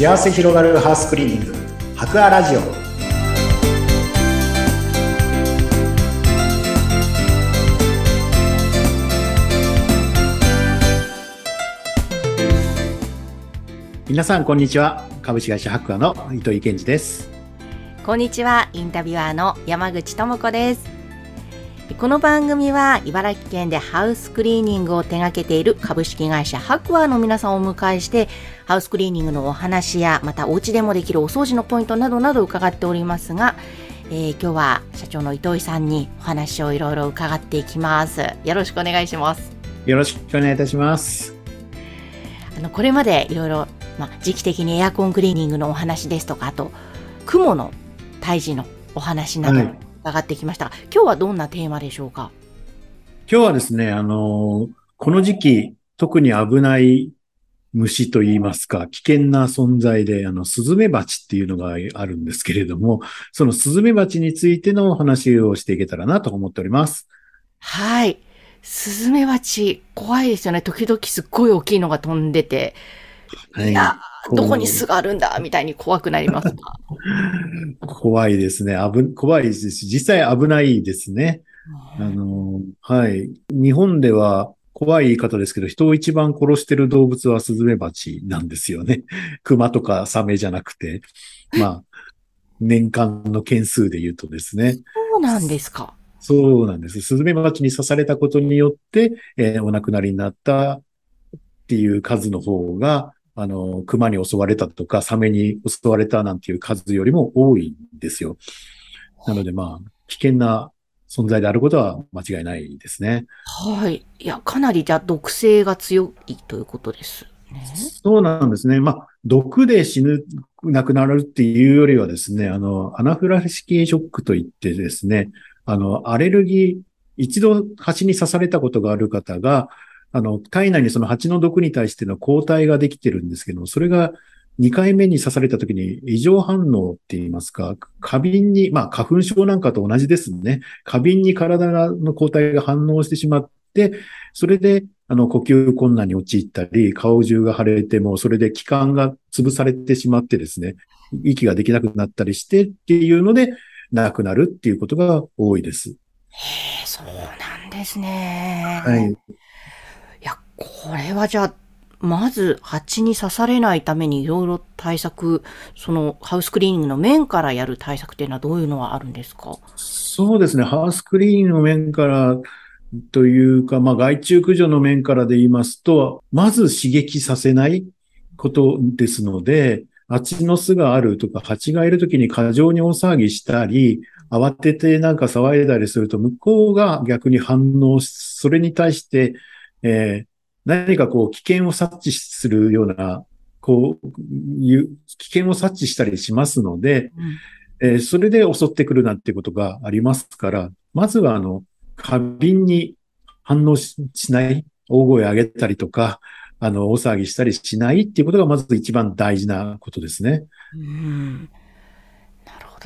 幸せ広がるハウスクリーニング。博アラジオ。皆さんこんにちは。株式会社博アの糸井健二です。こんにちは。インタビュアーの山口智子です。この番組は茨城県でハウスクリーニングを手掛けている株式会社ハクアの皆さんをお迎えしてハウスクリーニングのお話やまたお家でもできるお掃除のポイントなどなど伺っておりますが、えー、今日は社長の糸井さんにお話をいろいろ伺っていきます。よろしくお願いします。よろしくお願いいたします。あのこれまでいろいろまあ、時期的にエアコンクリーニングのお話ですとかあと雲の退治のお話など、はい伺ってきました。今日はどんなテーマでしょうか？今日はですね、あの、この時期、特に危ない虫と言いますか、危険な存在で、あの、スズメバチっていうのがあるんですけれども、そのスズメバチについてのお話をしていけたらなと思っております。はい。スズメバチ、怖いですよね。時々すっごい大きいのが飛んでて。はい、いや、どこに巣があるんだみたいに怖くなりますか怖いですね。危、怖いですし、実際危ないですね。あの、はい。日本では怖い言い方ですけど、人を一番殺してる動物はスズメバチなんですよね。熊とかサメじゃなくて。まあ、年間の件数で言うとですね。そうなんですか。そうなんです。スズメバチに刺されたことによって、えー、お亡くなりになったっていう数の方が、あの、熊に襲われたとか、サメに襲われたなんていう数よりも多いんですよ。なのでまあ、危険な存在であることは間違いないですね。はい。いや、かなりじゃ毒性が強いということですね。そうなんですね。まあ、毒で死ぬ、亡くなるっていうよりはですね、あの、アナフラキシーショックといってですね、あの、アレルギー、一度蜂に刺されたことがある方が、あの、体内にその蜂の毒に対しての抗体ができてるんですけど、それが2回目に刺された時に異常反応って言いますか、過敏に、まあ花粉症なんかと同じですね。過敏に体の抗体が反応してしまって、それで、あの、呼吸困難に陥ったり、顔中が腫れても、それで気管が潰されてしまってですね、息ができなくなったりしてっていうので、亡くなるっていうことが多いです。へえ、そうなんですね。はい。これはじゃあ、まず蜂に刺されないためにいろいろ対策、そのハウスクリーニングの面からやる対策っていうのはどういうのはあるんですか？そうですね。ハウスクリーニングの面からというか、まあ害虫駆除の面からで言いますと、まず刺激させないことですので、蜂の巣があるとか、蜂がいるときに過剰に大騒ぎしたり、慌ててなんか騒いだりすると、向こうが逆に反応し、それに対して、えー、何かこう、危険を察知するような、こういう、危険を察知したりしますので、うん、えー、それで襲ってくるなんてことがありますから、まずはあの、過敏に反応しない、大声上げたりとか、あの、大騒ぎしたりしないっていうことがまず一番大事なことですね。うん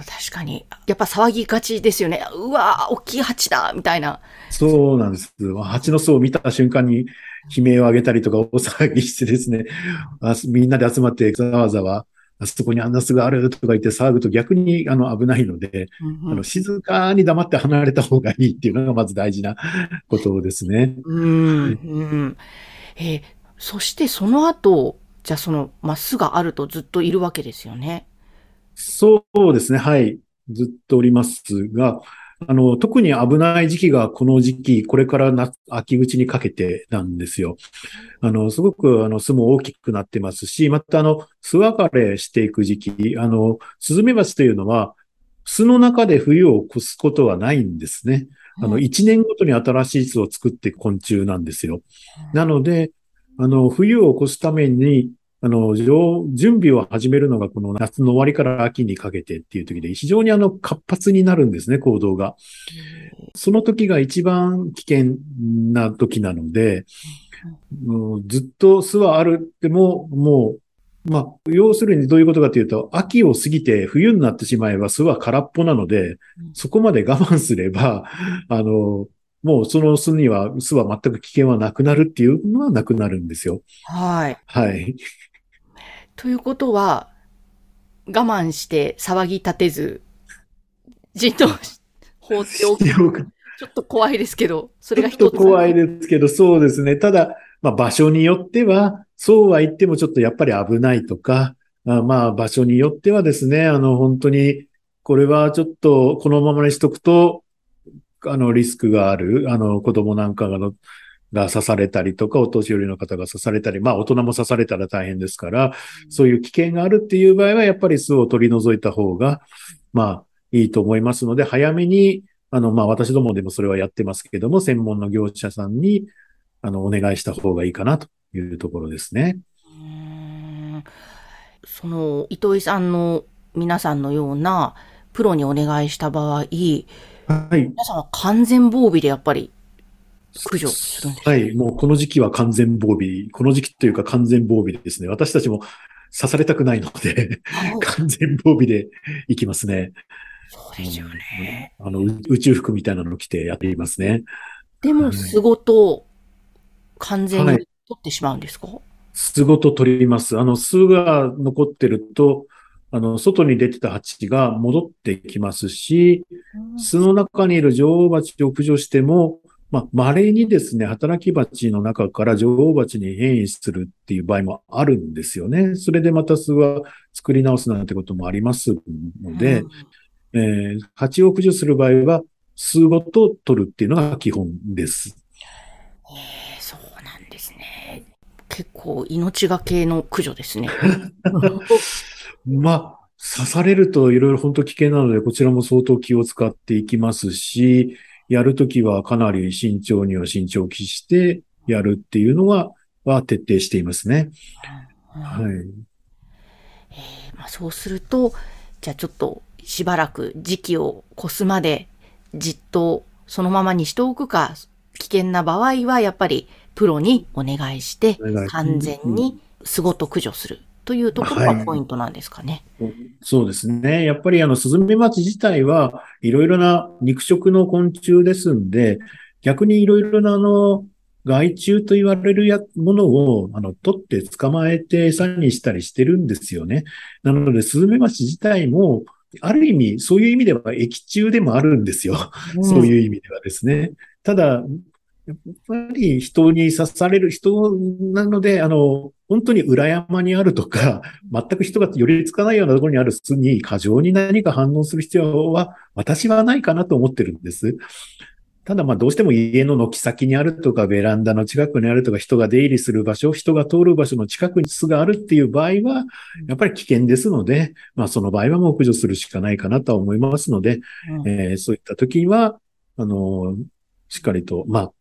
確かに。やっぱ騒ぎがちですよね。うわ大きい蜂だみたいな。そうなんです。蜂の巣を見た瞬間に悲鳴を上げたりとか大騒ぎしてですね、みんなで集まってざわざわ、あそこにあんな巣があるとか言って騒ぐと逆にあの危ないので、うんうん、あの静かに黙って離れた方がいいっていうのがまず大事な ことですね。うん、うんえー、そしてその後、じゃあその、まっすがあるとずっといるわけですよね。そうですね。はい。ずっとおりますが、あの、特に危ない時期がこの時期、これから夏、秋口にかけてなんですよ。あの、すごく、あの、巣も大きくなってますし、また、あの、巣別れしていく時期、あの、スズメバチというのは、巣の中で冬を越すことはないんですね。あの、一年ごとに新しい巣を作っていく昆虫なんですよ。なので、あの、冬を越すために、あの、準備を始めるのがこの夏の終わりから秋にかけてっていう時で、非常にあの活発になるんですね、行動が。その時が一番危険な時なので、うずっと巣はあるっても、もう、まあ、要するにどういうことかというと、秋を過ぎて冬になってしまえば巣は空っぽなので、そこまで我慢すれば、あの、もうその巣には、巣は全く危険はなくなるっていうのはなくなるんですよ。はい。はい。ということは、我慢して騒ぎ立てず、じっと放っておく。ちょっと怖いですけど、それが一つ。ちょっと怖いですけど、そうですね。ただ、まあ場所によっては、そうは言ってもちょっとやっぱり危ないとか、あまあ場所によってはですね、あの本当に、これはちょっとこのままにしとくと、あのリスクがある、あの子供なんかがの、が刺されたりとか、お年寄りの方が刺されたり、まあ大人も刺されたら大変ですから、そういう危険があるっていう場合は、やっぱり巣を取り除いた方が、まあいいと思いますので、早めに、あの、まあ私どもでもそれはやってますけども、専門の業者さんに、あの、お願いした方がいいかなというところですね。その、糸井さんの皆さんのような、プロにお願いした場合、はい。皆さんは完全防備でやっぱり駆除するんですはい。もうこの時期は完全防備。この時期というか完全防備ですね。私たちも刺されたくないので完全防備でいきますね。そうですよね。あの、宇宙服みたいなの着てやっていますね。でも、巣ごと完全に取ってしまうんですか、はい、巣ごと取ります。あの、巣が残ってると、あの、外に出てた蜂が戻ってきますし、巣の中にいる女王蜂を駆除しても、まあ、稀にですね、働き蜂の中から女王蜂に変異するっていう場合もあるんですよね。それでまた巣は作り直すなんてこともありますので、うん、えー、蜂を駆除する場合は、巣ごと取るっていうのが基本です。えー、そうなんですね。結構命がけの駆除ですね。まあ、刺されるといろいろ本当危険なので、こちらも相当気を使っていきますし、やるときはかなり慎重には慎重を期してやるっていうのは、は徹底していますね。はい。えー、まあ、そうすると、じゃあちょっとしばらく時期を越すまでじっとそのままにしておくか、危険な場合はやっぱりプロにお願いして、完全に巣ごと駆除するというところがポイントなんですかね。はい、そうですね。やっぱりあの、スズメバチ自体はいろいろな肉食の昆虫ですんで、逆にいろいろなあの、害虫と言われるやものを、あの、取って捕まえて餌にしたりしてるんですよね。なので、スズメバチ自体も、ある意味、そういう意味では液中でもあるんですよ。うん、そういう意味ではですね。ただ、やっぱり人に刺される人なので、あの、本当に裏山にあるとか、全く人が寄りつかないようなところにある巣に過剰に何か反応する必要は、私はないかなと思ってるんです。ただまあどうしても家の軒先にあるとか、ベランダの近くにあるとか、人が出入りする場所、人が通る場所の近くに巣があるっていう場合は、やっぱり危険ですので、まあその場合はもう駆除するしかないかなとは思いますので、うん、えー、そういった時には、あの、しっかりと、まあ、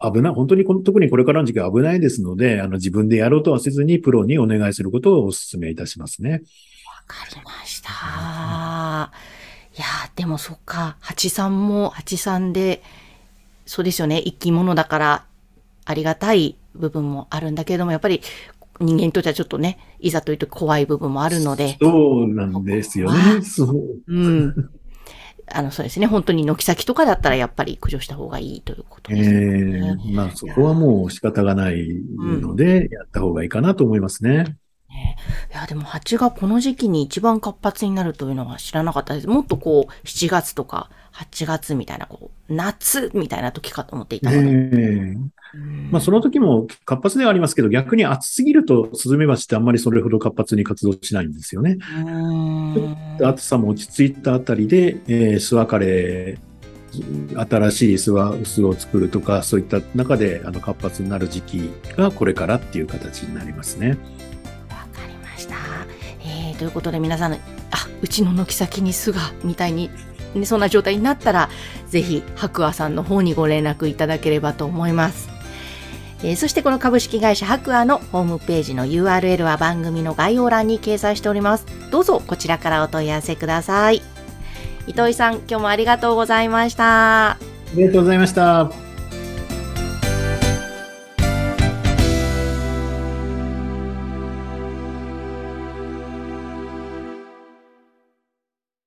危ない、本当にこの、特にこれからの時期は危ないですので、あの、自分でやろうとはせずに、プロにお願いすることをお勧めいたしますね。わかりました。いやでもそっか、蜂さんも蜂さんで、そうですよね、生き物だから、ありがたい部分もあるんだけれども、やっぱり人間にとってはちょっとね、いざというと怖い部分もあるので。そうなんですよね。そう。うん。あの、そうですね。本当に軒先とかだったらやっぱり駆除した方がいいということですね。ええー、まあそこはもう仕方がないので、やった方がいいかなと思いますね。ね、いや、でも蜂がこの時期に一番活発になるというのは知らなかったです。もっとこう、7月とか8月みたいな、こう、夏みたいな時かと思っていたので。えー、まあ、その時も活発ではありますけど、逆に暑すぎるとスズメバチってあんまりそれほど活発に活動しないんですよね。暑さも落ち着いたあたりで、えー、巣別れ、新しい巣は巣を作るとか、そういった中であの活発になる時期がこれからっていう形になりますね。わかりましたえー、ということで皆さん、あ、うちの軒先に巣が、みたいに、ね、そんな状態になったら、ぜひ、白亜さんの方にご連絡いただければと思います。えー、そしてこの株式会社白亜のホームページの URL は番組の概要欄に掲載しております。どうぞこちらからお問い合わせください。糸井さん、今日もありがとうございました。ありがとうございました。